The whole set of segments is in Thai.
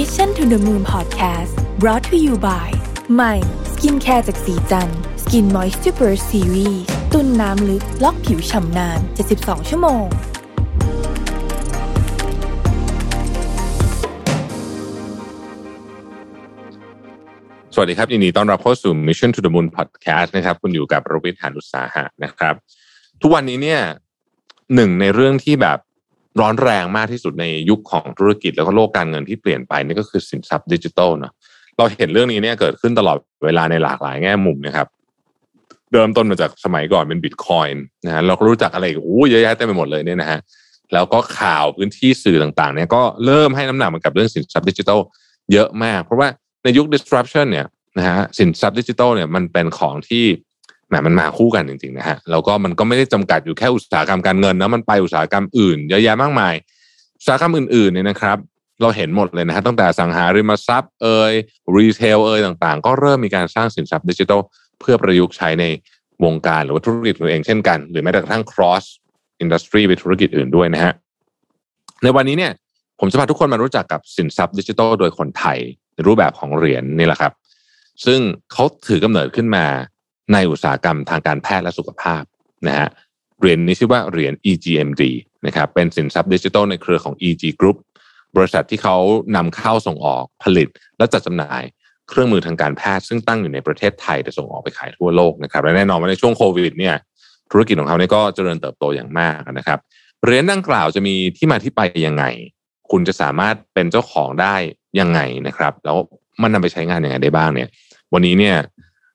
Mission to the Moon Podcast brought to you by ใหม่ skincare จากศรีจันทร์ Skin Moist Super Series ตุนน้ำลึกล็อกผิวฉ่ำนาน 72 ชั่วโมง สวัสดีครับ ยินดีต้อนรับเข้าสู่ Mission to the Moon Podcast นะครับ คุณอยู่กับรวิศ หาญอุตสาหะนะครับ ทุกวันนี้เนี่ยหนึ่งในเรื่องที่แบบ ร้อนแรงมากที่สุดในยุคของธุรกิจแล้วก็โลกการเงินที่เปลี่ยนไปนี่ก็คือสินทรัพย์ดิจิทัลเนาะเราเห็นเรื่องนี้เนี่ยเกิดขึ้นตลอดเวลาในหลากหลายแง่มุมนะครับเริ่มต้นมาจากสมัยก่อนเป็นบิตคอยน์นะฮะเราก็รู้จักอะไรโอ้เยอะแยะเต็มไปหมดเลยเนี่ยนะฮะแล้วก็ข่าวพื้นที่สื่อต่างๆเนี่ยก็เริ่มให้น้ำหนักมันกับเรื่องสินทรัพย์ดิจิทัลเยอะมาก เพราะว่าในยุค disruption เนี่ยนะฮะสินทรัพย์ดิจิทัลเนี่ยมันเป็นของที่ แหมมันมาคู่กันจริงๆนะฮะแล้วก็มันก็ไม่ได้จำกัดอยู่แค่อุตสาหกรรมการเงินนะมันไปอุตสาหกรรมอื่นเยอะแยะมากมายอุตสาหกรรมอื่นๆเนี่ยนะครับ เราเห็นหมดเลยนะฮะตั้งแต่อสังหาริมทรัพย์เอ่ย retail เอ่ยต่างๆ ก็เริ่มมีการสร้างสินทรัพย์ดิจิทัลเพื่อประยุกต์ใช้ในวงการหรือว่าธุรกิจตัวเองเช่นกัน หรือแม้แต่กระทั่ง cross industry ไปธุรกิจอื่นด้วยนะฮะในวันนี้เนี่ยผมจะพาทุกคนมารู้จักกับสินทรัพย์ดิจิทัลโดยคนไทยในรูปแบบของเหรียญนี่แหละครับ ซึ่งเขาถือกำเนิดขึ้นมา ในอุตสาหกรรมทางการแพทย์และสุขภาพนะฮะเหรียญนี้ชื่อว่าเหรียญ EGMD นะครับเป็นสินทรัพย์ดิจิทัลในเครือของ EG Group บริษัทที่เขานำเข้าส่งออกผลิต และจัดจำหน่ายเครื่องมือทางการแพทย์ซึ่งตั้งอยู่ในประเทศไทยแต่ส่งออกไปขายทั่วโลกนะครับและแน่นอนว่าในช่วงโควิดเนี่ยธุรกิจของเขาเนี่ยก็เจริญเติบโตอย่างมากนะครับเหรียญดังกล่าวจะมีที่มาที่ไปยังไง คุณจะสามารถเป็นเจ้าของได้ยังไงนะครับ แล้วมันนำไปใช้งานยังไงได้บ้างเนี่ย วันนี้เนี่ย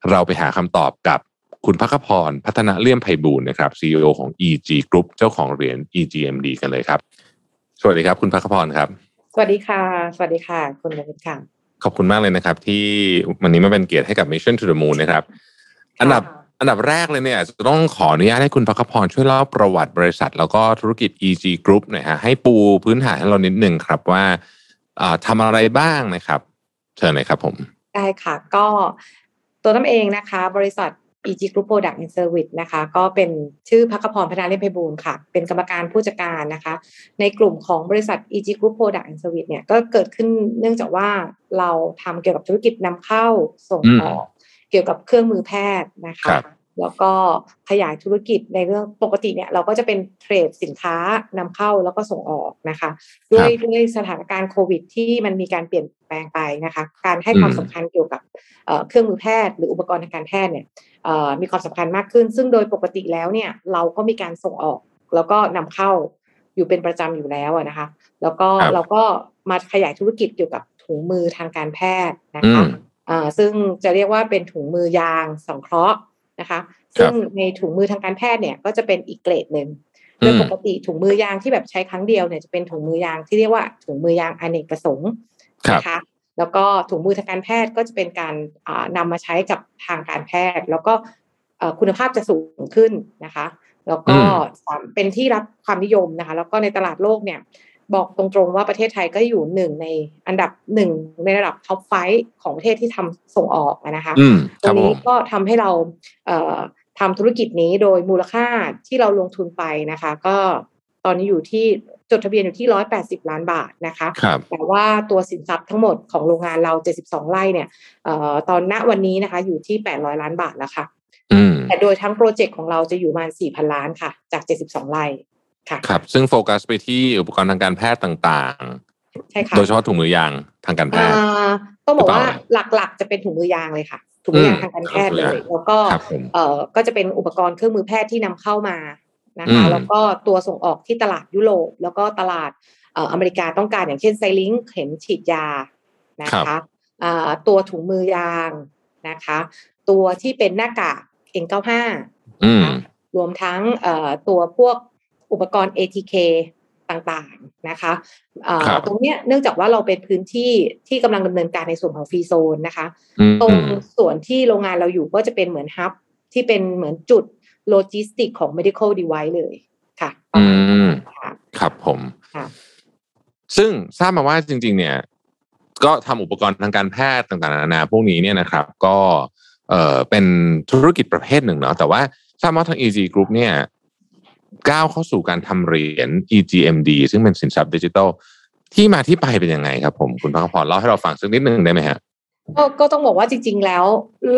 เราไปหาคำตอบกับคุณพักพรพัฒนาเลี่ยมไพบูลย์นะครับ CEO ของ EG Group เจ้าของเหรียญ EGMD กันเลยครับ สวัสดีครับ คุณพักพรครับ สวัสดีค่ะ สวัสดีค่ะ คุณนวิทค่ะ ขอบคุณมากเลยนะครับ ที่วันนี้มาเป็นเกียรติให้กับ Mission to the Moon นะครับ อันดับอันดับแรกเลยเนี่ยจะต้องขออนุญาตให้คุณพักพรช่วยเล่าประวัติบริษัท แล้วก็ธุรกิจ EG Group หน่อยฮะให้ปูพื้นฐานให้เรานิดหนึ่งครับว่าทำอะไรบ้างนะครับ เชิญเลยครับผมได้ค่ะก็ ตัวน้ำเองนะคะ บริษัท EG Group Product and Service นะคะ ก็เป็นชื่อพักพรพนาเล่นไพบูลค่ะ เป็นกรรมการผู้จัดการนะคะ ในกลุ่มของบริษัท EG Group Product and Service เนี่ยก็เกิดขึ้นเนื่องจากว่าเราทำเกี่ยวกับธุรกิจนำเข้าส่งออกเกี่ยวกับเครื่องมือแพทย์นะคะ แล้วก็ขยายธุรกิจในเรื่องปกติเนี่ยเราก็จะเป็นเทรดสินค้านำเข้าแล้วก็ส่งออกนะคะ ด้วยด้วยสถานการณ์โควิด ที่มันมีการเปลี่ยนแปลงไปนะคะ การให้ความสำคัญเกี่ยวกับเครื่องมือแพทย์ หรืออุปกรณ์ทางการแพทย์เนี่ยมีความสำคัญมากขึ้น ซึ่งโดยปกติแล้วเนี่ยเราก็มีการส่งออก แล้วก็นำเข้าอยู่เป็นประจำอยู่แล้วนะคะ แล้วก็เราก็มาขยายธุรกิจเกี่ยวกับถุงมือทางการแพทย์นะคะซึ่งจะเรียกว่าเป็นถุงมือยางสังเคราะห์ นะคะซึ่งในถุงมือทางการแพทย์เนี่ยก็จะเป็นอีกเกรดหนึ่งโดยปกติถุงมือยางที่แบบใช้ครั้งเดียวเนี่ยจะเป็นถุงมือยางที่เรียกว่าถุงมือยางอเนกประสงค์นะคะแล้วก็ถุงมือทางการแพทย์ก็จะเป็นการนำมาใช้กับทางการแพทย์ แล้วก็คุณภาพจะสูงขึ้นนะคะ แล้วก็เป็นที่รับความนิยมนะคะ แล้วก็ในตลาดโลกเนี่ย บอกตรงๆว่าประเทศไทยก็อยู่หนึ่งในอันดับหนึ่งในระดับท็อปไฟของประเทศที่ทำส่งออกนะคะตรงนี้ก็ทำให้เราทำธุรกิจนี้โดยมูลค่าที่เราลงทุนไปนะคะ ก็ตอนนี้อยู่ที่จดทะเบียนอยู่ที่ร้อยแปดสิบล้านบาทนะคะแต่ว่าตัวสินทรัพย์ทั้งหมดของโรงงานเราเจ็ดสิบสองไร่เนี่ยตอนณวันนี้นะคะ อยู่ที่แปดร้อยล้านบาทแล้วค่ะแต่โดยทั้งโปรเจกต์ของเราจะอยู่ประมาณสี่พันล้านค่ะ จากเจ็ดสิบสองไร่ ค่ะครับ ซึ่งโฟกัสไปที่อุปกรณ์ทางการแพทย์ต่างๆใช่ค่ะโดยเฉพาะถุงมือยางทางการแพทย์ต้องบอกว่าหลักๆ จะเป็นถุงมือยางเลยค่ะถุงมือยางทางการแพทย์เลยแล้วก็เอ่อก็จะเป็นอุปกรณ์เครื่องมือแพทย์ที่นำเข้ามานะคะแล้วก็ตัวส่งออกที่ตลาดยุโรปแล้วก็ตลาดอเมริกาต้องการอย่างเช่นไซลิงเข็มฉีดยานะคะตัวถุงมือยางนะคะ ตัวที่เป็นหน้ากาก N95 รวมทั้งตัวพวก อุปกรณ์ ATK ต่างๆนะคะตรงเนี้ยเนื่องจากว่าเราเป็นพื้นที่ที่กำลังดำเนินการในส่วนของ free zone นะคะ ตรงส่วนที่โรงงานเราอยู่ก็จะเป็นเหมือน hub ที่เป็นเหมือนจุดโลจิสติกของ medical device เลยค่ะอืมครับผมซึ่งทราบมาว่าจริง ๆ เนี่ย ก็ทำอุปกรณ์ทางการแพทย์ต่างๆนานาพวกนี้เนี่ยนะครับ ก็เอ่อเป็นธุรกิจประเภทหนึ่งเนาะแต่ว่าทราบว่าทาง EG Group เนี่ย ก้าวเข้าสู่การทำเหรียญ EGMD ซึ่งเป็นสินทรัพย์ดิจิทัลที่มาที่ไปเป็นยังไงครับผมคุณพักพรเล่าให้เราฟังสักนิดนึงได้ไหมฮะก็ก็ต้องบอกว่าจริง ๆ แล้ว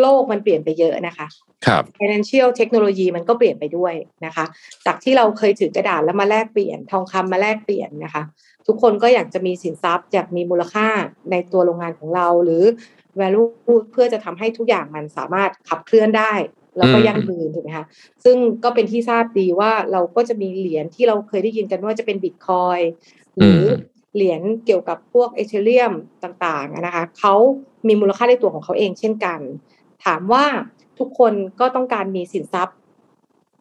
โลกมันเปลี่ยนไปเยอะนะคะครับ financial เทคโนโลยีมันก็เปลี่ยนไปด้วยนะคะ จากที่เราเคยถือกระดาษแล้วมาแลกเปลี่ยน ทองคำมาแลกเปลี่ยนนะคะ ทุกคนก็อยากจะมีสินทรัพย์ อยากมีมูลค่าในตัวโรงงานของเราหรือ value เพื่อจะทำให้ทุกอย่างมันสามารถขับเคลื่อนได้ แล้วก็อืมยั่งยืนถูกไหมคะซึ่งก็เป็นที่ทราบดีว่าเราก็จะมีเหรียญที่เราเคยได้ยินกันว่าจะเป็นบิตคอยหรืออเหรียญเกี่ยวกับพวกเอเธเรียมต่างๆอะนะคะเขามีมูลค่าในตัวของเขาเองเช่นกัน ถามว่าทุกคนก็ต้องการมีสินทรัพย์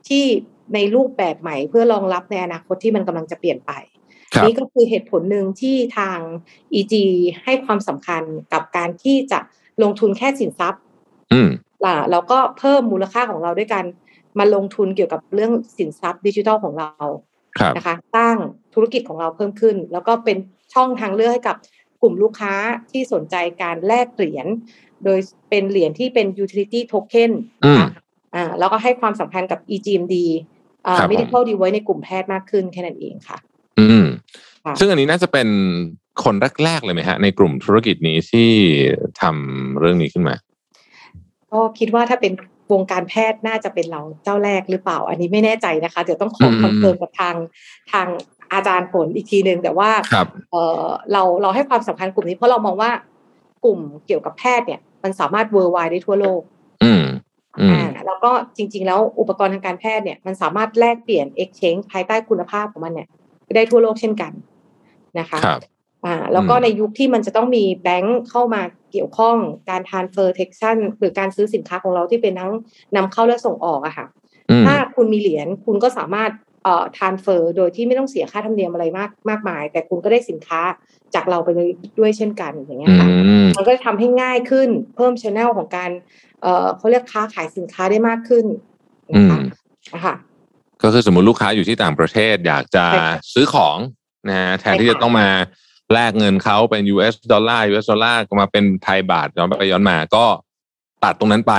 ที่ในรูปแบบใหม่เพื่อรองรับในอนาคตที่มันกำลังจะเปลี่ยนไปครับนี่ก็คือเหตุผลหนึ่งที่ทาง EG ให้ความสำคัญกับการที่จะลงทุนแค่สินทรัพย์อืม ล่ะแล้วก็เพิ่มมูลค่าของเราด้วยกันมาลงทุนเกี่ยวกับเรื่องสินทรัพย์ดิจิทัลของเราครับนะคะสร้างธุรกิจของเราเพิ่มขึ้น แล้วก็เป็นช่องทางเลือกให้กับกลุ่มลูกค้าที่สนใจการแลกเหรียญโดยเป็นเหรียญที่เป็น utility token นะคะอ่าแล้วก็ให้ความสำคัญกับ EGMD อ่าครับผม medical device ในกลุ่มแพทย์มากขึ้นแค่นั้นเองค่ะ อืมค่ะซึ่งอันนี้น่าจะเป็นคนแรก ๆ เลยไหมฮะ ในกลุ่มธุรกิจนี้ที่ทำเรื่องนี้ขึ้นมา ก็คิดว่าถ้าเป็นวงการแพทย์น่าจะเป็นเราเจ้าแรกหรือเปล่า อันนี้ไม่แน่ใจนะคะ เดี๋ยวต้องขออืม confirm กับทางทางอาจารย์ผลอีกทีหนึ่งแต่ว่าครับเออเราเราให้ความสำคัญกลุ่มนี้เพราะเรามองว่ากลุ่มเกี่ยวกับแพทย์เนี่ย มันสามารถ worldwide ได้ทั่วโลกอืมอืมอ่าแล้วก็จริง ๆ แล้วอุปกรณ์ทางการแพทย์เนี่ยมันสามารถแลกเปลี่ยน exchange ภายใต้คุณภาพของมันเนี่ยได้ทั่วโลกเช่นกันนะคะครับ อ่าแล้วก็อืมในยุคที่มันจะต้องมีแบงค์เข้ามาเกี่ยวข้องการ transfer taxation หรือการซื้อสินค้าของเราที่เป็นทั้งนำเข้าและส่งออกอะค่ะอืมถ้าคุณมีเหรียญคุณก็สามารถเอ่อ transfer โดยที่ไม่ต้องเสียค่าธรรมเนียมอะไรมากมากมาย แต่คุณก็ได้สินค้าจากเราไปเลยด้วยเช่นกันอย่างเงี้อืยค่ะมมันก็จะทำให้ง่ายขึ้นเพิ่มช anel ของการเอ่อเขาเรียกค้าขายสินค้าได้มากขึ้นอืนะคะมนะคะก็คือสมมติลูกค้าอยู่ที่ต่างประเทศอยากจะใช่ค่ะซื้อของนะฮะแทนที่ใช่ค่ะจะต้องมา แลกเงินเขาเป็น US ดอลลาร์ US ดอลลาร์ก็มาเป็นไทยบาทย้อนไปย้อนมาก็ตัดตรงนั้นไป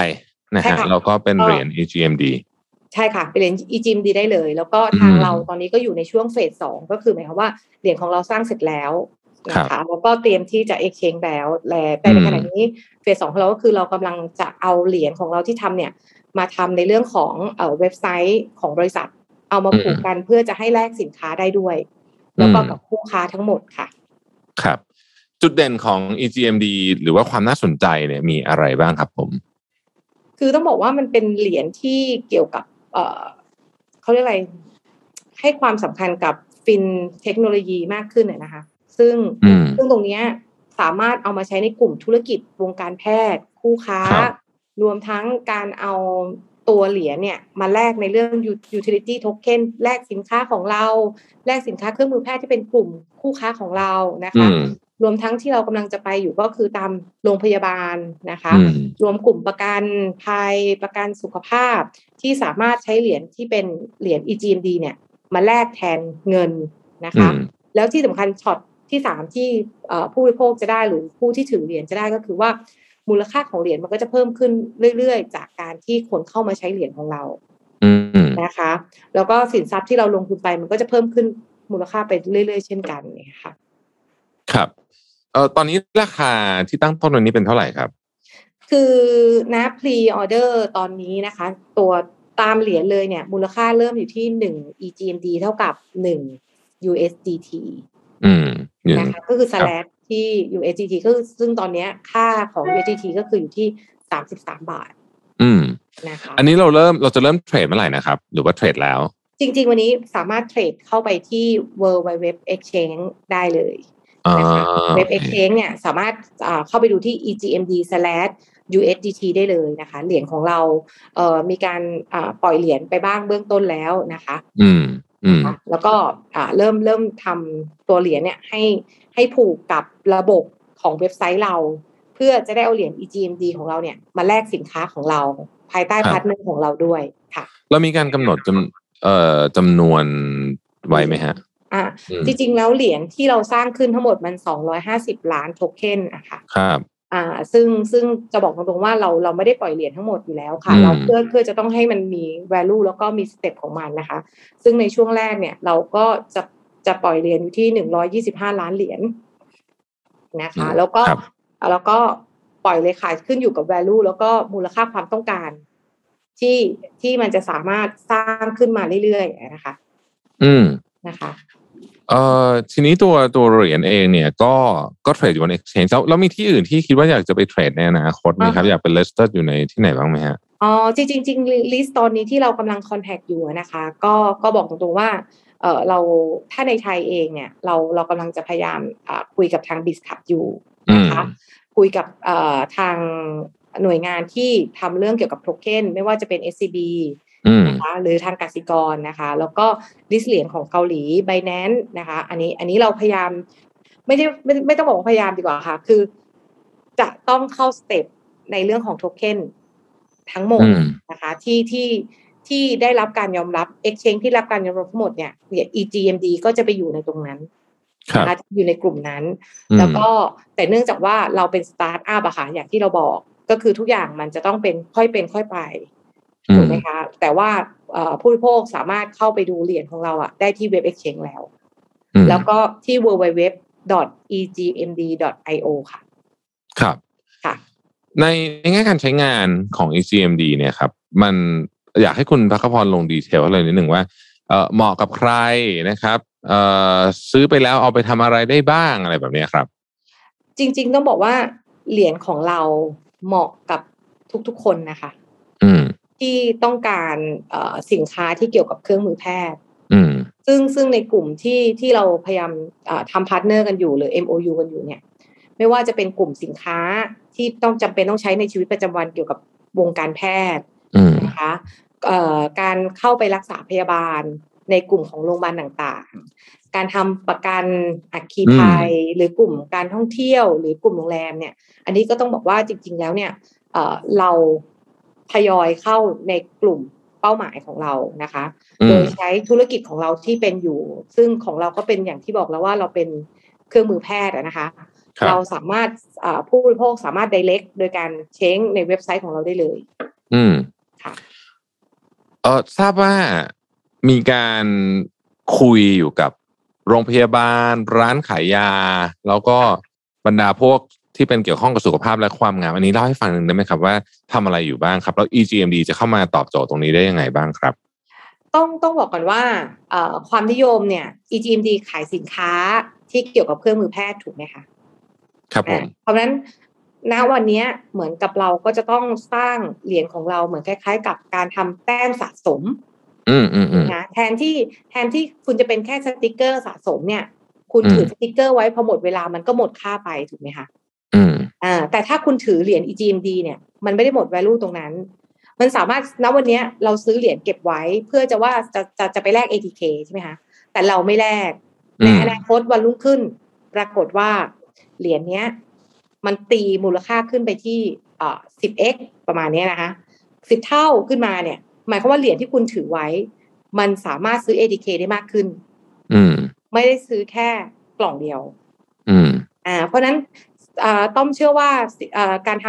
นะฮะแล้วก็เป็นเหรียญ EGMD ใช่ค่ะไปเรียน eGMD ได้เลย แล้วก็ทางอืมเราตอนนี้ก็อยู่ในช่วงเฟสสองก็คือหมายความว่าเหรียญของเราสร้างเสร็จแล้วนะครัคะบแล้วก็เตรียมที่จะ exchange แล้วแต่แต่อืในมขณะนี้เฟสสองของเราก็คือเรากำลังจะเอาเหรียญของเราที่ทำเนี่ย มาทำในเรื่องของเอ่อเว็บไซต์ของบริษัท เอามาผูกกันเพื่อจะให้แลกสินค้าได้ด้วย แล้วก็กับคู่ค้าทั้งหมดค่ะ ครับ จุดเด่นของ EGMD หรือว่าความน่าสนใจเนี่ยมีอะไรบ้างครับผม คือต้องบอกว่ามันเป็นเหรียญที่เกี่ยวกับเอ่อเขาเรียกอะไร ให้ความสำคัญกับฟินเทคโนโลยีมากขึ้นน่ะนะคะ ซึ่งอืมซึ่งตรงเนี้ยสามารถเอามาใช้ในกลุ่มธุรกิจวงการแพทย์ คู่ค้าครับรวมทั้งการเอา ตัวเหรียญเนี่ยมาแลกในเรื่อง utility token แลกสินค้าของเรา แลกสินค้าเครื่องมือแพทย์ที่เป็นกลุ่มคู่ค้าของเรานะคะอืมรวมทั้งที่เรากำลังจะไปอยู่ก็คือตามโรงพยาบาลนะคะอืมรวมกลุ่มประกันภัยประกันสุขภาพที่สามารถใช้เหรียญที่เป็นเหรียญ EGMD เนี่ย มาแลกแทนเงินนะคะอืมแล้วที่สำคัญช็อตที่สามที่เอ่อผู้บริโภคจะได้หรือผู้ที่ถือเหรียญจะได้ก็คือว่า มูลค่าของเหรียญมันก็จะเพิ่มขึ้นเรื่อยๆ จากการที่คนเข้ามาใช้เหรียญของเราอืมนะคะ แล้วก็สินทรัพย์ที่เราลงทุนไปมันก็จะเพิ่มขึ้นมูลค่าไปเรื่อยๆ เช่นกันเนี่ยค่ะ ครับเอ่อตอนนี้ราคาที่ตั้งต้นวันนี้เป็นเท่าไหร่ครับ คือนะ pre order ตอนนี้นะคะ ตัวตามเหรียญเลยเนี่ย มูลค่าเริ่มอยู่ที่หนึ่ง EGMD เท่ากับหนึ่ง USDT อืมหนึ่งนะคะก็คือ slash ที่ USDT ก็คือซึ่งตอนเนี้ยค่าของ USDT ก็คืออยู่ที่สามสิบสามบาท อืมนะคะอันนี้เราเริ่มเราจะเริ่มเทรดเมื่อไหร่นะครับ หรือว่าเทรดแล้ว จริง ๆ วันนี้สามารถเทรดเข้าไปที่ World Wide Web Exchange ได้เลยอ่านะคะเว็บโอเค Exchange เนี่ยสามารถอ่าเข้าไปดูที่ EGMD slash USDT ได้เลยนะคะ เหรียญของเราเอ่อมีการอ่าปล่อยเหรียญไปบ้างเบื้องต้นแล้วนะคะ อืมอืมนะคะแล้วก็อ่าเริ่มเริ่มทำตัวเหรียญเนี่ยให้ ให้ผูกกับระบบของเว็บไซต์เรา เพื่อจะได้เอาเหรียญ EGMD ของเราเนี่ยมาแลกสินค้าของเรา ภายใต้ครับ partner ของเราด้วยค่ะเรามีการกำหนดจำเอ่อจำนวนไว้ไหมฮะอ่าอืมจริงๆแล้วเหรียญที่เราสร้างขึ้นทั้งหมดมัน250ล้านโทเค็นอะค่ะครับอ่าซึ่งซึ่งจะบอกตรงๆว่าเราเราไม่ได้ปล่อยเหรียญทั้งหมดอยู่แล้วค่ะอืมเราเพื่อเพื่อจะต้องให้มันมี value แล้วก็มีสเต็ปของมันนะคะ ซึ่งในช่วงแรกเนี่ยเราก็จะ จะปล่อยเหรียญอยู่ที่หนึ่งร้อยี่สิบห้าล้านเหรียญนะคะอืมแล้วก็ครับแล้วก็ปล่อยเลยค่ะขึ้นอยู่กับ value แล้วก็มูลค่าความต้องการ ที่ที่มันจะสามารถสร้างขึ้นมาเรื่อยๆนะคะ อืมนะคะเอ่อทีนี้ตัวตัวเหรียญเองเนี่ยก็ก็เทรดอยู่บน exchange แล้วแล้วมีที่อื่นที่คิดว่าอยากจะไปเทรดในอนาคตไหมครับอ่าฮะอยากเป็น listed อยู่ในที่ไหนบ้างไหมฮะ อ๋อจริงจริงลิสต์ตอนนี้ที่เรากำลังคอนแทคอยู่อะนะคะ ก็ก็บอกตรงๆว่าเออเราถ้าในไทยเองเนี่ยเราเรากำลังจะพยายามอ่าคุยกับทาง Bitkub อยู่นะคะคุยกับเอ่อทางหน่วยงานที่ทำเรื่องเกี่ยวกับโทเค็นไม่ว่าจะเป็น SCB อืมนะคะหรือทางกสิกรนะคะ แล้วก็ list เหรียญของเกาหลี Binance นะคะ อันนี้อันนี้เราพยายามไม่ได้ไม่ไม่ต้องบอกว่าพยายามดีกว่าค่ะ คือ จะต้องเข้า step ในเรื่องของโทเค็น ทั้งหมดอืมนะคะที่ที่ที่ได้รับการยอมรับ Exchange ที่รับการยอมรับทั้งหมดเนี่ยเนี่ย EGMD ก็จะไปอยู่ในตรงนั้นครับนะคะอยู่ในกลุ่มนั้นอืมแล้วก็แต่เนื่องจากว่าเราเป็นสตาร์ทอัพอะค่ะอย่างที่เราบอกก็คือทุกอย่างมันจะต้องเป็นค่อยเป็นค่อยไปอืมถูกไหมคะ แต่ว่าเอ่อผู้บริโภคสามารถเข้าไปดูเหรียญของเราอะได้ที่เว็บ Exchange แล้วอืมแล้วก็ที่ www.egmd.io ค่ะ ครับค่ะ ในในแง่การใช้งานของ ECMD เนี่ยครับ มันอยากให้คุณพักพรลงดีเทลเลยนิดหนึ่งว่าเอ่อเหมาะกับใครนะครับเอ่อซื้อไปแล้วเอาไปทำอะไรได้บ้างอะไรแบบเนี้ยครับ จริง ๆ ต้องบอกว่าเหรียญของเราเหมาะกับทุกๆคนนะคะอืมที่ต้องการเอ่อสินค้าที่เกี่ยวกับเครื่องมือแพทย์อืมซึ่งซึ่งในกลุ่มที่ที่เราพยายามอ่าทำ partner กันอยู่หรือ MOU กันอยู่เนี่ย ไม่ว่าจะเป็นกลุ่มสินค้าที่ต้องจำเป็นต้องใช้ในชีวิตประจำวันเกี่ยวกับวงการแพทย์อืมนะคะเอ่อการเข้าไปรักษาพยาบาลในกลุ่มของโรงพยาบาลต่างๆ การทำประกันอัคคีภัยหรือกลุ่มการท่องเที่ยว หรือกลุ่มโรงแรมเนี่ย อันนี้ก็ต้องบอกว่าจริง ๆ แล้วเนี่ยเอ่อเราทยอยเข้าในกลุ่มเป้าหมายของเรานะคะอืโดมยใช้ธุรกิจของเราที่เป็นอยู่ ซึ่งของเราก็เป็นอย่างที่บอกแล้วว่าเราเป็นเครื่องมือแพทย์อะนะคะครับ เราสามารถอ่าผู้บริโภคสามารถ direct โดยการเช้งในเว็บไซต์ของเราได้เลย อืมค่ะเออทราบว่ามีการคุยอยู่กับโรงพยาบาล ร้านขายยา แล้วก็บรรดาพวกที่เป็นเกี่ยวข้องกับสุขภาพและความงาม อันนี้เล่าให้ฟังหนึ่งได้ไหมครับว่าทำอะไรอยู่บ้างครับ แล้ว EGMD จะเข้ามาตอบโจทย์ตรงนี้ได้ยังไงบ้างครับ ต้องต้องบอกก่อนว่าเอ่อความนิยมเนี่ย EGMD ขายสินค้าที่เกี่ยวกับเครื่องมือแพทย์ถูกไหมคะ ครับผมอ่าเพราะฉะนั้นณวันเนี้ยเหมือนกับเราก็จะต้องสร้างเหรียญของเราเหมือนคล้าย ๆ กับการทำแต้มสะสมอืมอืมอืมนะแทนที่แทนที่คุณจะเป็นแค่สติกเกอร์สะสมเนี่ย คุณอืมถือสติกเกอร์ไว้พอหมดเวลามันก็หมดค่าไปถูกไหมคะอืมอ่า แต่ถ้าคุณถือเหรียญ EGMD เนี่ยมันไม่ได้หมด value ตรงนั้น มันสามารถณวันเนี้ยเราซื้อเหรียญเก็บไว้ เพื่อจะว่าจะจะจะไปแลก ATK ใช่ไหมคะแต่เราไม่แลกอืในมอนาคตวันรุ่งขึ้น ปรากฏว่า เหรียญเนี้ย มันตีมูลค่าขึ้นไปที่อ่า 10x ประมาณเนี้ยนะคะสิบเท่าขึ้นมาเนี่ย หมายความว่าเหรียญที่คุณถือไว้ มันสามารถซื้อ ATK ได้มากขึ้น อืม ไม่ได้ซื้อแค่กล่องเดียว อืม อ่า เพราะฉะนั้นอ่าต้อมเชื่อว่าสิอ่าการท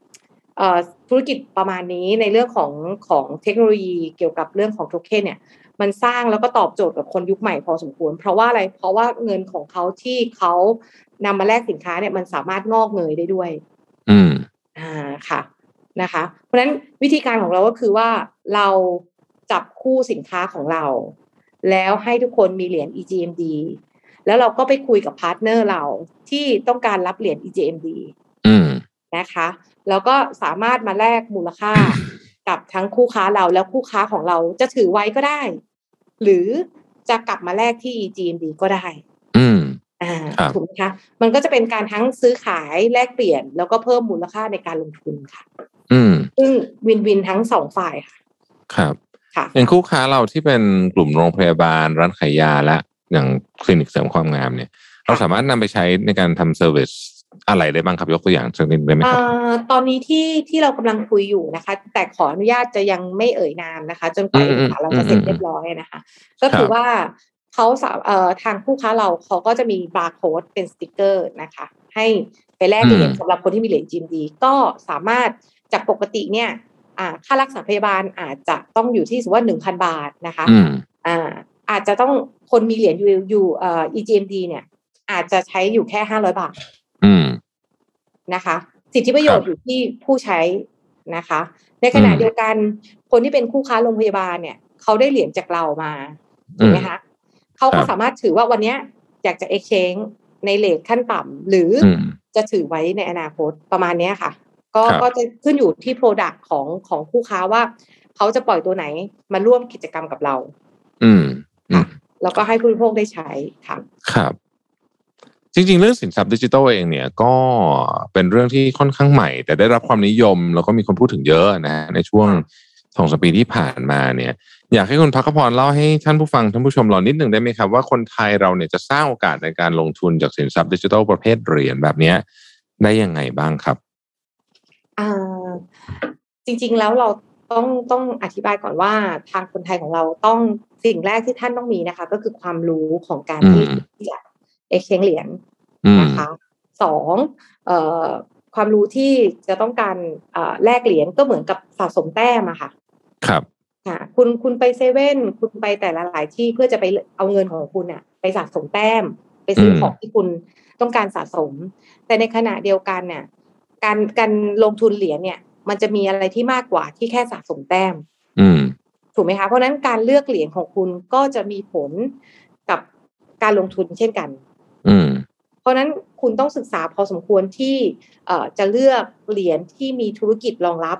ำเอ่อธุรกิจประมาณนี้ในเรื่องของของเทคโนโลยีเกี่ยวกับเรื่องของโทเค็นเนี่ย มันสร้างแล้วก็ตอบโจทย์กับคนยุคใหม่พอสมควร เพราะว่าอะไรเพราะว่าเงินของเขาที่เขานำมาแลกสินค้าเนี่ยมันสามารถงอกเงยได้ด้วย อืมอ่าค่ะนะคะ เพราะฉะนั้นวิธีการของเราก็คือว่าเราจับคู่สินค้าของเรา แล้วให้ทุกคนมีเหรียญ EGMD แล้วเราก็ไปคุยกับ partner เราที่ต้องการรับเหรียญ EGMD อืมนะคะแล้วก็สามารถมาแลกมูลค่ากับทั้งคู่ค้าเราแล้วคู่ค้าของเราจะถือไว้ก็ได้ หรือจะกลับมาแลกที่ EGMD ก็ได้ อืมอ่าครับถูกไหมคะ มันก็จะเป็นการทั้งซื้อขายแลกเปลี่ยน แล้วก็เพิ่มมูลค่าในการลงทุนค่ะ อืมซึ่งวินวินทั้งสองฝ่ายค่ะ ครับค่ะอย่างคู่ค้าเราที่เป็นกลุ่มโรงพยาบาลร้านขายยาและอย่างคลินิกเสริมความงามเนี่ย เราสามารถนำไปใช้ในการทำ service อะไรได้บ้างครับยกตัวอย่างสักนิดได้ไหมครับเอ่อตอนนี้ที่ที่เรากำลังคุยอยู่นะคะ แต่ขออนุญาตจะยังไม่เอ่ยนามนะคะ จนกว่าอืมเอมกสารเราจะเสร็จอืมเรียบร้อยนะคะ ก็คือครับว่าเขาสาเอ่อทางผู้ค้าเราเขาก็จะมีบาร์โค้ดเป็นสติกเกอร์นะคะ ให้ไปแลกเหรียญสำหรับคนที่มีเหรียญ EGMD ก็สามารถจากปกติเนี่ยอ่าค่ารักษาพยาบาลอาจจะต้องอยู่ที่สมมติว่าหนึ่งพันบาทนะคะอืมอ่าอาจจะต้องคนมีเหรียญอยู่อยู่เอ่อ EGMD เนี่ย อาจจะใช้อยู่แค่ห้าร้อยบาท อืมนะคะ สิทธิประโยชน์อยู่ที่ผู้ใช้นะคะ ในขณะอืมเดียวกันคนที่เป็นคู่ค้าโรงพยาบาลเนี่ยเขาได้เหรียญจากเรามาอืถูกมไหมคะเขาคก็รับสามารถถือว่าวันเนี้ยอยากจะ exchange ในเลทขั้นต่ำหรือออืมจะถือไว้ในอนาคตประมาณเนี้ยค่ะ ก็ครับก็จะขึ้นอยู่ที่ Product ของของคู่ค้าว่าเขาจะปล่อยตัวไหนมาร่วมกิจกรรมกับเรา อืมอืมแล้วก็ให้ผู้บริโภคได้ใช้ค่ะครับ จริงๆ เรื่องสินทรัพย์ดิจิทัลเองเนี่ยก็เป็นเรื่องที่ค่อนข้างใหม่ แต่ได้รับความนิยม แล้วก็มีคนพูดถึงเยอะนะในช่วงสองสามปีที่ผ่านมาเนี่ย อยากให้คุณพักขพรเล่าให้ท่านผู้ฟังท่านผู้ชมเรานิดหนึ่งได้ไหมครับ ว่าคนไทยเราเนี่ยจะสร้างโอกาสในการลงทุนจากสินทรัพย์ดิจิทัลประเภทเหรียญแบบเนี้ยได้ยังไงบ้างครับอ่าจริง ๆ แล้วเราต้องต้องอธิบายก่อนว่าทางคนไทยของเราต้องสิ่งแรกที่ท่านต้องมีนะคะ ก็คือความรู้ของการที่ อืมที่จะ exchange เหรียญอืมนะคะสองเอ่อความรู้ที่จะต้องการเอ่อแลกเหรียญก็เหมือนกับสะสมแต้มอะค่ะ ครับค่ะคุณคุณไปเซเว่นคุณไปแต่ละหลายที่เพื่อจะไปเอาเงินของคุณเนี่ยไปสะสมแต้ม ไปซื้อมของที่คุณต้องการสะสม แต่ในขณะเดียวกันเนี่ยการการลงทุนเหรียญเนี่ย มันจะมีอะไรที่มากกว่าที่แค่สะสมแต้ม อืมถูกไหมคะ เพราะฉะนั้นการเลือกเหรียญของคุณก็จะมีผลกับการลงทุนเช่นกันอืม เพราะฉะนั้นคุณต้องศึกษาพอสมควรที่เอ่อจะเลือกเหรียญที่มีธุรกิจรองรับ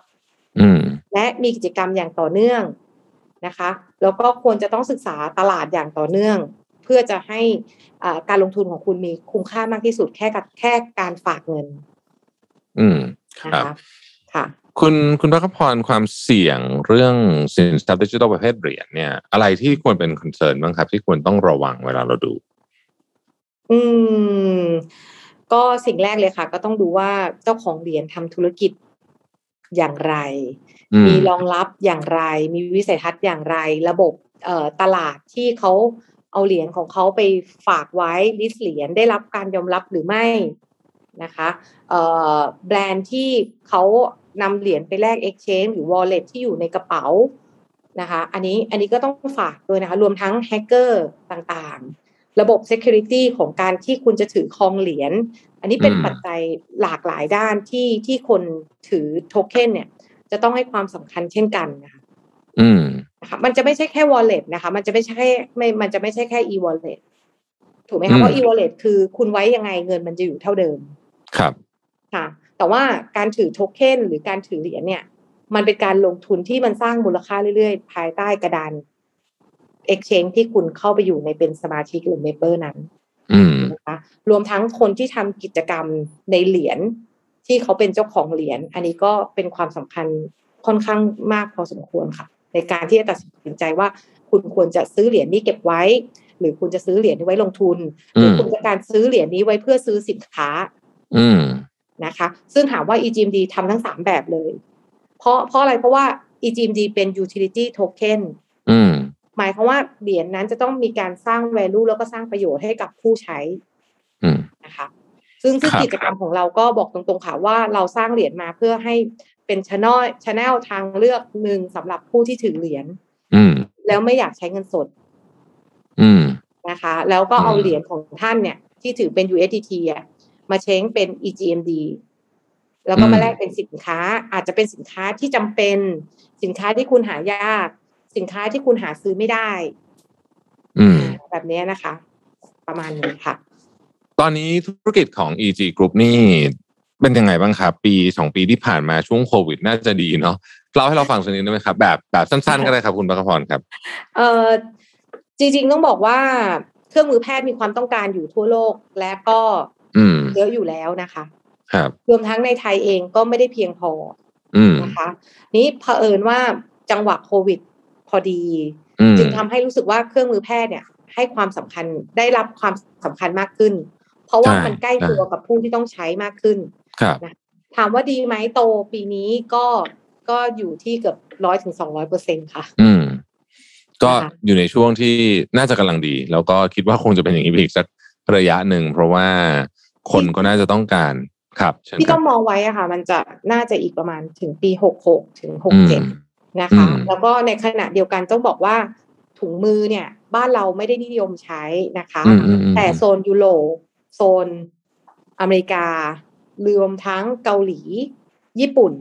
อืมและมีกิจกรรมอย่างต่อเนื่องนะคะ แล้วก็ควรจะต้องศึกษาตลาดอย่างต่อเนื่อง เพื่อจะให้อ่าการลงทุนของคุณมีคุ้มค่ามากที่สุดแค่กับแค่การฝากเงิน อืมคนะรับคะค่ะคุณคุณพักขพรความเสี่ยงเรื่องสินทรัพย์ดิจิทัลประเภทเหรียญเนี่ย อะไรที่ควรเป็นคอนเซิร์นบ้างครับ ที่ควรต้องระวังเวลาเราดู อืม ก็สิ่งแรกเลยค่ะ ก็ต้องดูว่าเจ้าของเหรียญทำธุรกิจอย่างไรอืมมีรองรับอย่างไร มีวิสัยทัศน์อย่างไร ระบบเอ่อตลาดที่เขาเอาเหรียญของเขาไปฝากไว้ list เหรียญได้รับการยอมรับหรือไม่นะคะเอ่อแบรนด์ที่เขานำเหรียญไปแลก Exchange หรือ Wallet ที่อยู่ในกระเป๋านะคะ อันนี้อันนี้ก็ต้องฝากด้วยนะคะ รวมทั้งแฮกเกอร์ต่างๆ ระบบ Security ของการที่คุณจะถือครองเหรียญ อันนี้เป็นอืมปัจจัยหลากหลายด้านที่ที่คนถือโทเค็นเนี่ย จะต้องให้ความสำคัญเช่นกันนะคะอืมนะคะมันจะไม่ใช่แค่ wallet นะคะ มันจะไม่ใช่แค่ไม่ มันจะไม่ใช่แค่ e wallet ถูกไหมอืคะมเพราะ e wallet คือคุณไว้ยังไงเงินมันจะอยู่เท่าเดิม ครับค่ะ แต่ว่าการถือโทเค็นหรือการถือเหรียญเนี่ย มันเป็นการลงทุนที่มันสร้างมูลค่าเรื่อยๆ ภายใต้กระดาน exchange ที่คุณเข้าไปอยู่ในเป็นสมาชิกหรือ member นั้นอืมนะคะรวมทั้งคนที่ทำกิจกรรมในเหรียญที่เขาเป็นเจ้าของเหรียญอันนี้ก็เป็นความสำคัญค่อนข้างมากพอสมควรค่ะ ในการที่จะตัดสินใจว่าคุณควรจะซื้อเหรียญนี้เก็บไว้ หรือคุณจะซื้อเหรียญนี้ไว้ลงทุน หรือคุณจะการซื้อเหรียญนี้ไว้เพื่อซื้อสินค้า อืมนะคะ ซึ่งถามว่า EGMD ทำทั้งสามแบบเลย เพราะเพราะอะไรเพราะว่า EGMD เป็น utility token อืม หมายความว่าเหรียญนั้นจะต้องมีการสร้าง value แล้วก็สร้างประโยชน์ให้กับผู้ใช้อืมนะคะ ซึ่งซึ่งครับกิจกรรมของเราก็บอกตรงๆค่ะว่าเราสร้างเหรียญมาเพื่อให้เป็นช n น l ช n นลทางเลือกหนึ่งสำหรับผู้ที่ถือเหรียญอืมแล้วไม่อยากใช้เงินสดอืมนะคะ แล้วก็เอาอืมเหรียญของท่านเนี่ย ที่ถือเป็น USDT อะมาเช้งเป็น EGMD แล้วก็มาแลกเป็นสินค้า อาจจะเป็นสินค้าที่จำเป็น สินค้าที่คุณหายาก สินค้าที่คุณหาซื้อไม่ได้ อืม แบบเนี้ยนะคะ ประมาณนี้ค่ะ ตอนนี้ธุรกิจของ EG Group นี่เป็นยังไงบ้างครับ ปีสองปีที่ผ่านมาช่วงโควิดน่าจะดีเนาะเล่าให้เราฟังสักนิดได้ไหมครับ แบบแบบสั้นๆก็ได้ครับคุณประกพรครับ เอ่อจริงๆต้องบอกว่าเครื่องมือแพทย์มีความต้องการอยู่ทั่วโลกและก็อืมเยอะอยู่แล้วนะคะ ครับ รวมทั้งในไทยเองก็ไม่ได้เพียงพออืมนะคะ นี้เผอิญว่าจังหวะโควิด พอดีอืมจึงทำให้รู้สึกว่าเครื่องมือแพทย์เนี่ย ให้ความสำคัญได้รับความสำคัญมากขึ้น เพราะว่ามันใกล้ตัวกับผู้ที่ต้องใช้มากขึ้นครับถามว่าดีไหมโตปีนี้ก็ก็อยู่ที่เกือบร้อยถึงสองร้อยเปอร์เซ็นค่ะ อืม ก็นะคะอยู่ในช่วงที่น่าจะกำลังดี แล้วก็คิดว่าคงจะเป็นอย่างนี้ไปอีกสักระยะหนึ่ง เพราะว่าคนก็น่าจะต้องการครับเชิญที่ครัต้บองมองไว้อะค่ะ มันจะน่าจะอีกประมาณถึงปีหกหกถึงหกอืมเจ็ด นะคะอืมแล้วก็ในขณะเดียวกันต้องบอกว่าถุงมือเนี่ย บ้านเราไม่ได้นิยมใช้นะคะอืมอืมอืมแต่โซนยุโรปโซนอเมริการวมทั้งเกาหลี ญี่ปุ่น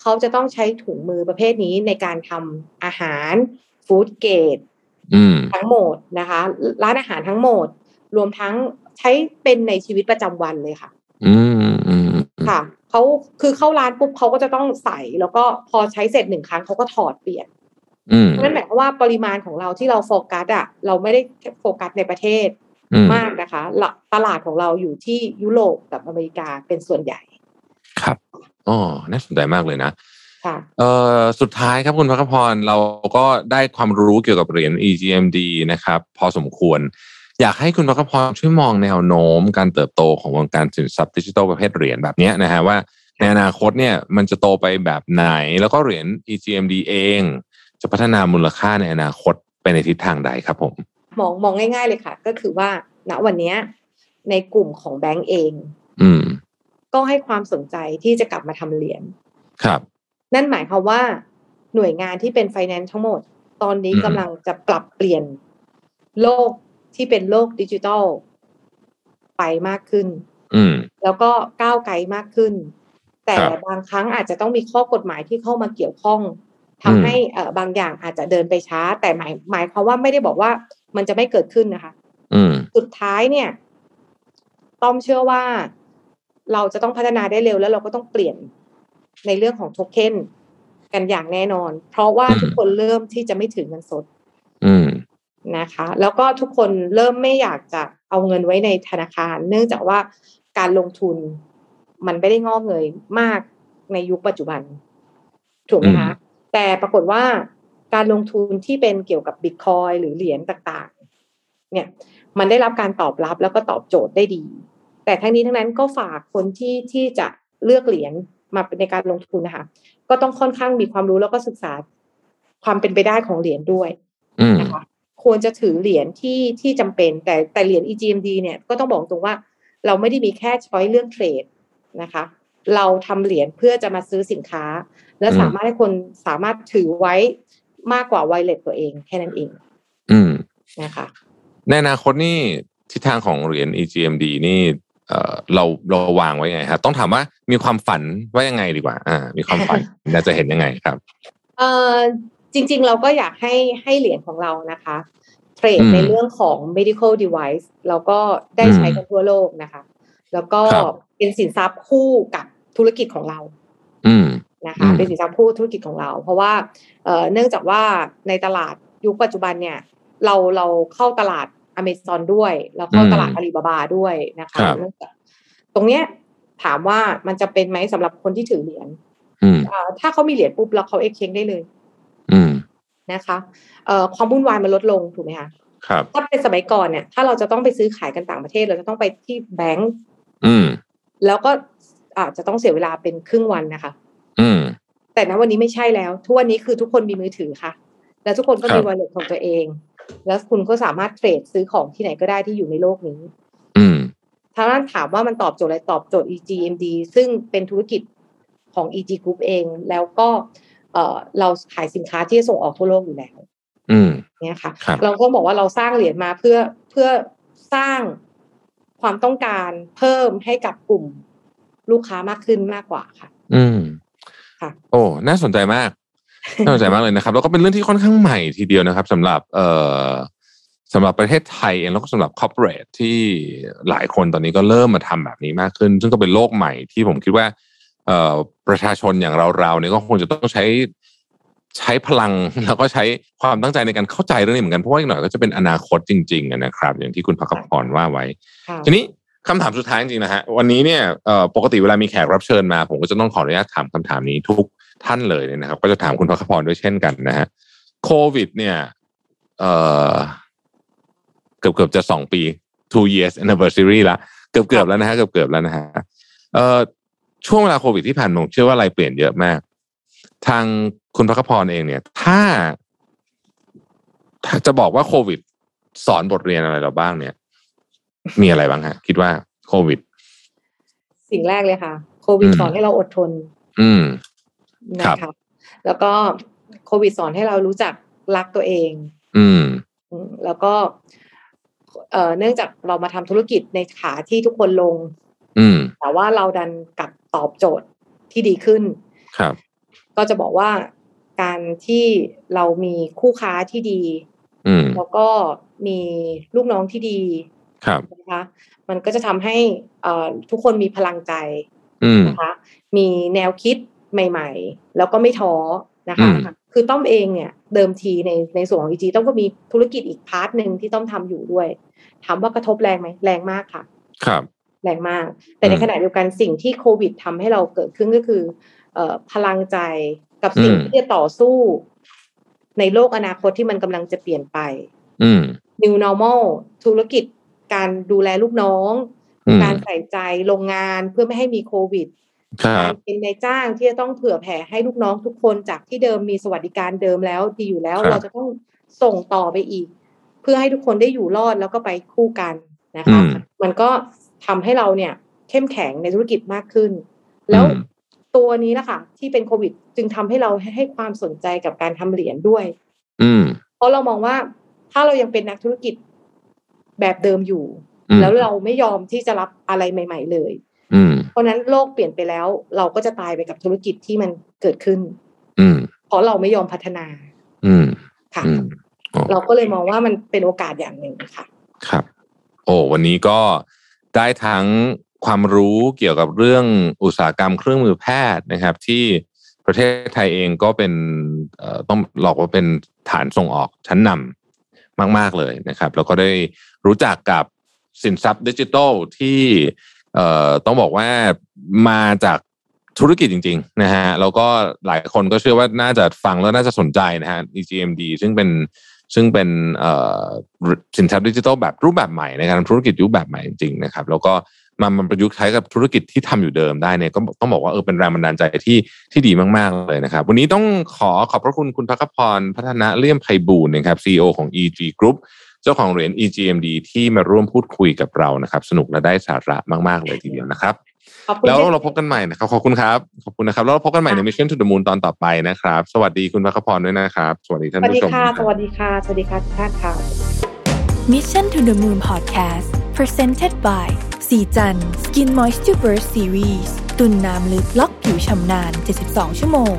เขาจะต้องใช้ถุงมือประเภทนี้ในการทำอาหารฟู้ดเกรดอืมทั้งหมดนะคะ ร้านอาหารทั้งหมด รวมทั้งใช้เป็นในชีวิตประจำวันเลยค่ะ อืมอืมอืม ค่ะเขาคือเข้าร้านปุ๊บเขาก็จะต้องใส่แล้วก็พอใช้เสร็จหนึ่งครั้งเขาก็ถอดเปลี่ยนอืมนั่นหมายความว่าปริมาณของเราที่เราโฟกัสอะเราไม่ได้โฟกัสในประเทศอืมมากนะคะหลักตลาดของเราอยู่ที่ยุโรปกับอเมริกาเป็นส่วนใหญ่ ครับอ๋อน่าสนใจมากเลยนะค่ะเอ่อสุดท้ายครับคุณพักพรเราก็ได้ความรู้เกี่ยวกับเหรียญ EGMD นะครับ พอสมควร อยากให้คุณพักพรช่วยมองแนวโน้มการเติบโตของวงการสินทรัพย์ดิจิทัลประเภทเหรียญแบบเนี้ยนะฮะว่าในอนาคตเนี่ยมันจะโตไปแบบไหน แล้วก็เหรียญ EGMD เอง จะพัฒนามูลค่าในอนาคตไปในทิศทางใดครับผมมองมองง่าย ๆเลยค่ะ ก็คือว่าณวันเนี้ยในกลุ่มของแบงก์เอง อืม ก็ให้ความสนใจที่จะกลับมาทำเหรียญครับ นั่นหมายความว่าหน่วยงานที่เป็นไฟแนนซ์ทั้งหมด ตอนนี้อืมกำลังจะปรับเปลี่ยนโลก ที่เป็นโลกดิจิทัลไปมากขึ้นอืมแล้วก็ก้าวไกลมากขึ้น แต่ครับบางครั้งอาจจะต้องมีข้อกฎหมายที่เข้ามาเกี่ยวข้องทำอืมให้เอ่อบางอย่างอาจจะเดินไปช้า แต่หมายหมายความว่าไม่ได้บอกว่ามันจะไม่เกิดขึ้นนะคะอืมสุดท้ายเนี่ย ต้อมเชื่อว่าเราจะต้องพัฒนาได้เร็วแล้วเราก็ต้องเปลี่ยนในเรื่องของโทเค็นกันอย่างแน่นอน เพราะว่าอืมทุกคนเริ่มที่จะไม่ถือเงินสดอืม นะคะ แล้วก็ทุกคนเริ่มไม่อยากจะเอาเงินไว้ในธนาคาร เนื่องจากว่าการลงทุนมันไม่ได้งอกเงยมากในยุคปัจจุบัน ถูกไหมคะแต่ปรากฏว่าการลงทุนที่เป็นเกี่ยวกับบิตคอยหรือเหรียญต่างๆ เนี่ย มันได้รับการตอบรับแล้วก็ตอบโจทย์ได้ดี แต่ทั้งนี้ทั้งนั้นก็ฝากคนที่ที่จะเลือกเหรียญมาเป็นในการลงทุนนะคะก็ต้องค่อนข้างมีความรู้แล้วก็ศึกษาความเป็นไปได้ของเหรียญด้วยอืมนะคะ ควรจะถือเหรียญที่ที่จำเป็น แต่แต่เหรียญ EGMD เนี่ยก็ต้องบอกตรงว่า เราไม่ได้มีแค่ช้อยเรื่องเทรดนะคะ เราทำเหรียญเพื่อจะมาซื้อสินค้า และอืมสามารถให้คนสามารถถือไว้มากกว่าไวเลตตัวเองแค่นั้นเอง อืมนะคะในอนาคตนี่ทิศทางของเหรียญ EGMD นี่เอ่อเราเราวางไว้ยังไงครับต้องถามว่ามีความฝันว่ายังไงดีกว่า อ่า มีความฝันอยากจะเห็นยังไงครับ เอ่อ จริง ๆ เราก็อยากให้ให้เหรียญของเรานะคะเทรดอืมในเรื่องของ medical device แล้วก็ได้ใช้อืมกันทั่วโลกนะคะ แล้วก็ครับเป็นสินทรัพย์คู่กับธุรกิจของเราอืมนะคะอืมเป็นสินทรัพย์คู่ธุรกิจของเรา เพราะว่าเอ่อเนื่องจากว่าในตลาดยุคปัจจุบันเนี่ยเราเราเข้าตลาดอเมซอนด้วย แล้วเข้าตลาดอาลีบาบาด้วยนะคะเนื่องจากตรงเนี้ยถามว่ามันจะเป็นไหมสำหรับคนที่ถือเหรียญอืมเอ่อถ้าเขามีเหรียญปุ๊บแล้วเขาเอ็กเคงได้เลยอืม นะคะเอ่อความวุ่นวายมันลดลงถูกไหมคะครับถ้าเป็นสมัยก่อนเนี่ย ถ้าเราจะต้องไปซื้อขายกันต่างประเทศ เราจะต้องไปที่แบงก์อืมแล้วก็อาจจะต้องเสียเวลาเป็นครึ่งวันนะคะ อืม แต่ณวันนี้ไม่ใช่แล้ว ทุกวันนี้คือทุกคนมีมือถือค่ะ แล้วทุกคนก็ครัมีบวอลเล็ตของตัวเอง แล้วคุณก็สามารถเทรดซื้อของที่ไหนก็ได้ที่อยู่ในโลกนี้ อืมถ้าถามว่ามันตอบโจทย์อะไรตอบโจทย์ EGMD ซึ่งเป็นธุรกิจของ EG Group เอง แล้วก็ เอ่อเราขายสินค้าที่จะส่งออกทั่วโลกอยู่แล้วอืมเนี่ยค่ะครับเราก็บอกว่าเราสร้างเหรียญมาเพื่อเพื่อสร้างความต้องการเพิ่มให้กับกลุ่มลูกค้ามากขึ้นมากกว่าค่ะ อืมค่ะ โอ้น่าสนใจมากน่าสนใจมากเลยนะครับ แล้วก็เป็นเรื่องที่ค่อนข้างใหม่ทีเดียวนะครับสำหรับ เอ่อสำหรับประเทศไทยเองแล้วก็สำหรับคอร์ปอเรทที่หลายคนตอนนี้ก็เริ่มมาทำแบบนี้มากขึ้น ซึ่งก็เป็นโลกใหม่ที่ผมคิดว่าเอ่อ ประชาชนอย่างเราๆเนี่ยก็คงจะต้องใช้ใช้พลังแล้วก็ใช้ความตั้งใจในการเข้าใจเรื่องนี้เหมือนกันเพราะว่าอีกหน่อยก็จะเป็นอนาคตจริงๆอะนะครับ อย่างที่คุณพักพรว่าไว้ค่ะทีนี้คำถามสุดท้ายจริงๆนะฮะวันนี้เนี่ยเอ่อปกติเวลามีแขกรับเชิญมา ผมก็จะต้องขออนุญาตถามคำถามนี้ทุกท่านเลยนะครับ ก็จะถามคุณพักพรด้วยเช่นกันนะฮะโควิด เนี่ยเอ่อเกือบเกือบๆจะสองปี two years anniversary ละเกือบเกือบๆแล้วนะฮะเกือบเกือบๆแล้วนะฮะเอ่อ ช่วงเวลาโควิดที่ผ่านมาผมเชื่อว่าอะไรเปลี่ยนเยอะมาก ทางคุณพักพรเองเนี่ยถ้าถ้าจะบอกว่าโควิด สอนบทเรียนอะไรเราบ้างเนี่ย มีอะไรบ้างฮะ คิดว่าโควิด สิ่งแรกเลยค่ะ โควิดอืมสอนให้เราอดทน อืมนะครับ แล้วก็โควิดสอนให้เรารู้จักรักตัวเอง อืมอืมแล้วก็เอ่อเนื่องจากเรามาทำธุรกิจในขาที่ทุกคนลง อืมแต่ว่าเราดันกลับตอบโจทย์ที่ดีขึ้น ครับ ก็จะบอกว่าการที่เรามีคู่ค้าที่ดี อืมแล้วก็มีลูกน้องที่ดี ครับนะคะมันก็จะทำให้เอ่อทุกคนมีพลังใจอืมนะคะมีแนวคิดใหม่ ๆ แล้วก็ไม่ท้อนะคะอืมคือต้อมเองเนี่ยเดิมทีในในส่วนของ EG ต้อมก็มีธุรกิจอีกพาร์ทหนึ่งที่ต้อมทำอยู่ด้วย ถามว่ากระทบแรงไหมแรงมากค่ะ ครับ แรงมาก แต่ในอืมขณะเดียวกันสิ่งที่โควิดทำให้เราเกิดขึ้นก็คือ เอ่อพลังใจกับสิ่งอืมที่จะต่อสู้ ในโลกอนาคตที่มันกำลังจะเปลี่ยนไปอืม new normal ธุรกิจการดูแลลูกน้องอืมการใส่ใจโรงงานเพื่อไม่ให้มีโควิดครัการบเป็นนายจ้างที่จะต้องเผื่อแผ่ให้ลูกน้องทุกคนจากที่เดิมมีสวัสดิการเดิมแล้วดีอยู่แล้วครับเราจะต้องส่งต่อไปอีก เพื่อให้ทุกคนได้อยู่รอดแล้วก็ไปคู่กันนะอืคะมมันก็ ทำให้เราเนี่ยเข้มแข็งในธุรกิจมากขึ้น แล้วอืมตัวนี้แหละค่ะที่เป็นโควิด จึงทำให้เราให้ความสนใจกับการทำเหรียญด้วย อืมเพราะเรามองว่าถ้าเรายังเป็นนักธุรกิจแบบเดิมอยู่อืมแล้วเราไม่ยอมที่จะรับอะไรใหม่ ๆ เลยอืมเพราะฉะนั้นโลกเปลี่ยนไปแล้ว เราก็จะตายไปกับธุรกิจที่มันเกิดขึ้นอืมเพราะเราไม่ยอมพัฒนาอืมค่ะอืมอ๋อเราก็เลยมองว่ามันเป็นโอกาสอย่างหนึ่งค่ะ ครับ โอ้วันนี้ก็ ได้ทั้งความรู้เกี่ยวกับเรื่องอุตสาหกรรมเครื่องมือแพทย์นะครับ ที่ประเทศไทยเองก็เป็นต้องหลอกว่าเป็นฐานส่งออกชั้นนำมาก ๆเลยนะครับ แล้วก็ได้รู้จักกับสินทรัพย์ดิจิทัลที่ต้องบอกว่ามาจากธุรกิจจริงๆนะฮะแล้วก็หลายคนก็เชื่อว่าน่าจะฟังแล้วน่าจะสนใจนะฮะ EGMD ซึ่งเป็น ซึ่งเป็นสินทรัพย์ดิจิทัลแบบรูปแบบใหม่ในการทำธุรกิจรูปแบบใหม่จริงๆนะครับ แล้วก็มามันประยุกต์ใช้กับธุรกิจที่ทำอยู่เดิมได้เนี่ยก็ต้องบอกว่าเออเป็นแรงบันดาลใจที่ที่ดีมาก ๆ เลยนะครับ วันนี้ต้องขอขอบพระคุณคุณพักพรพัฒนาเลี่ยมไพบูลนะครับ CEO ของ EG Group เจ้าของเหรียญ EGMD ที่มาร่วมพูดคุยกับเรานะครับ สนุกและได้สาระมาก ๆ เลยทีเดียวนะครับ แล้วช่นเราพบกันใหม่นะครับขอบคุณครับขอบคุณนะครับแล้วเราพบกันใหม่ใน Mission to the Moon ตอนต่อไปนะครับ สวัสดีคุณพักพรด้วยนะครับ สวัสดีสท่านวัสดีผู้ชมค่ะนะคสรับวัสดีค่ะสวัสดีค่ะทุกท่านค่ะ Mission to the Moon Podcast Presented by สีจัน Skin Moisture Burst Series ตุนน้ำลึกล็อกผิวชำนาน 72 ชั่วโมง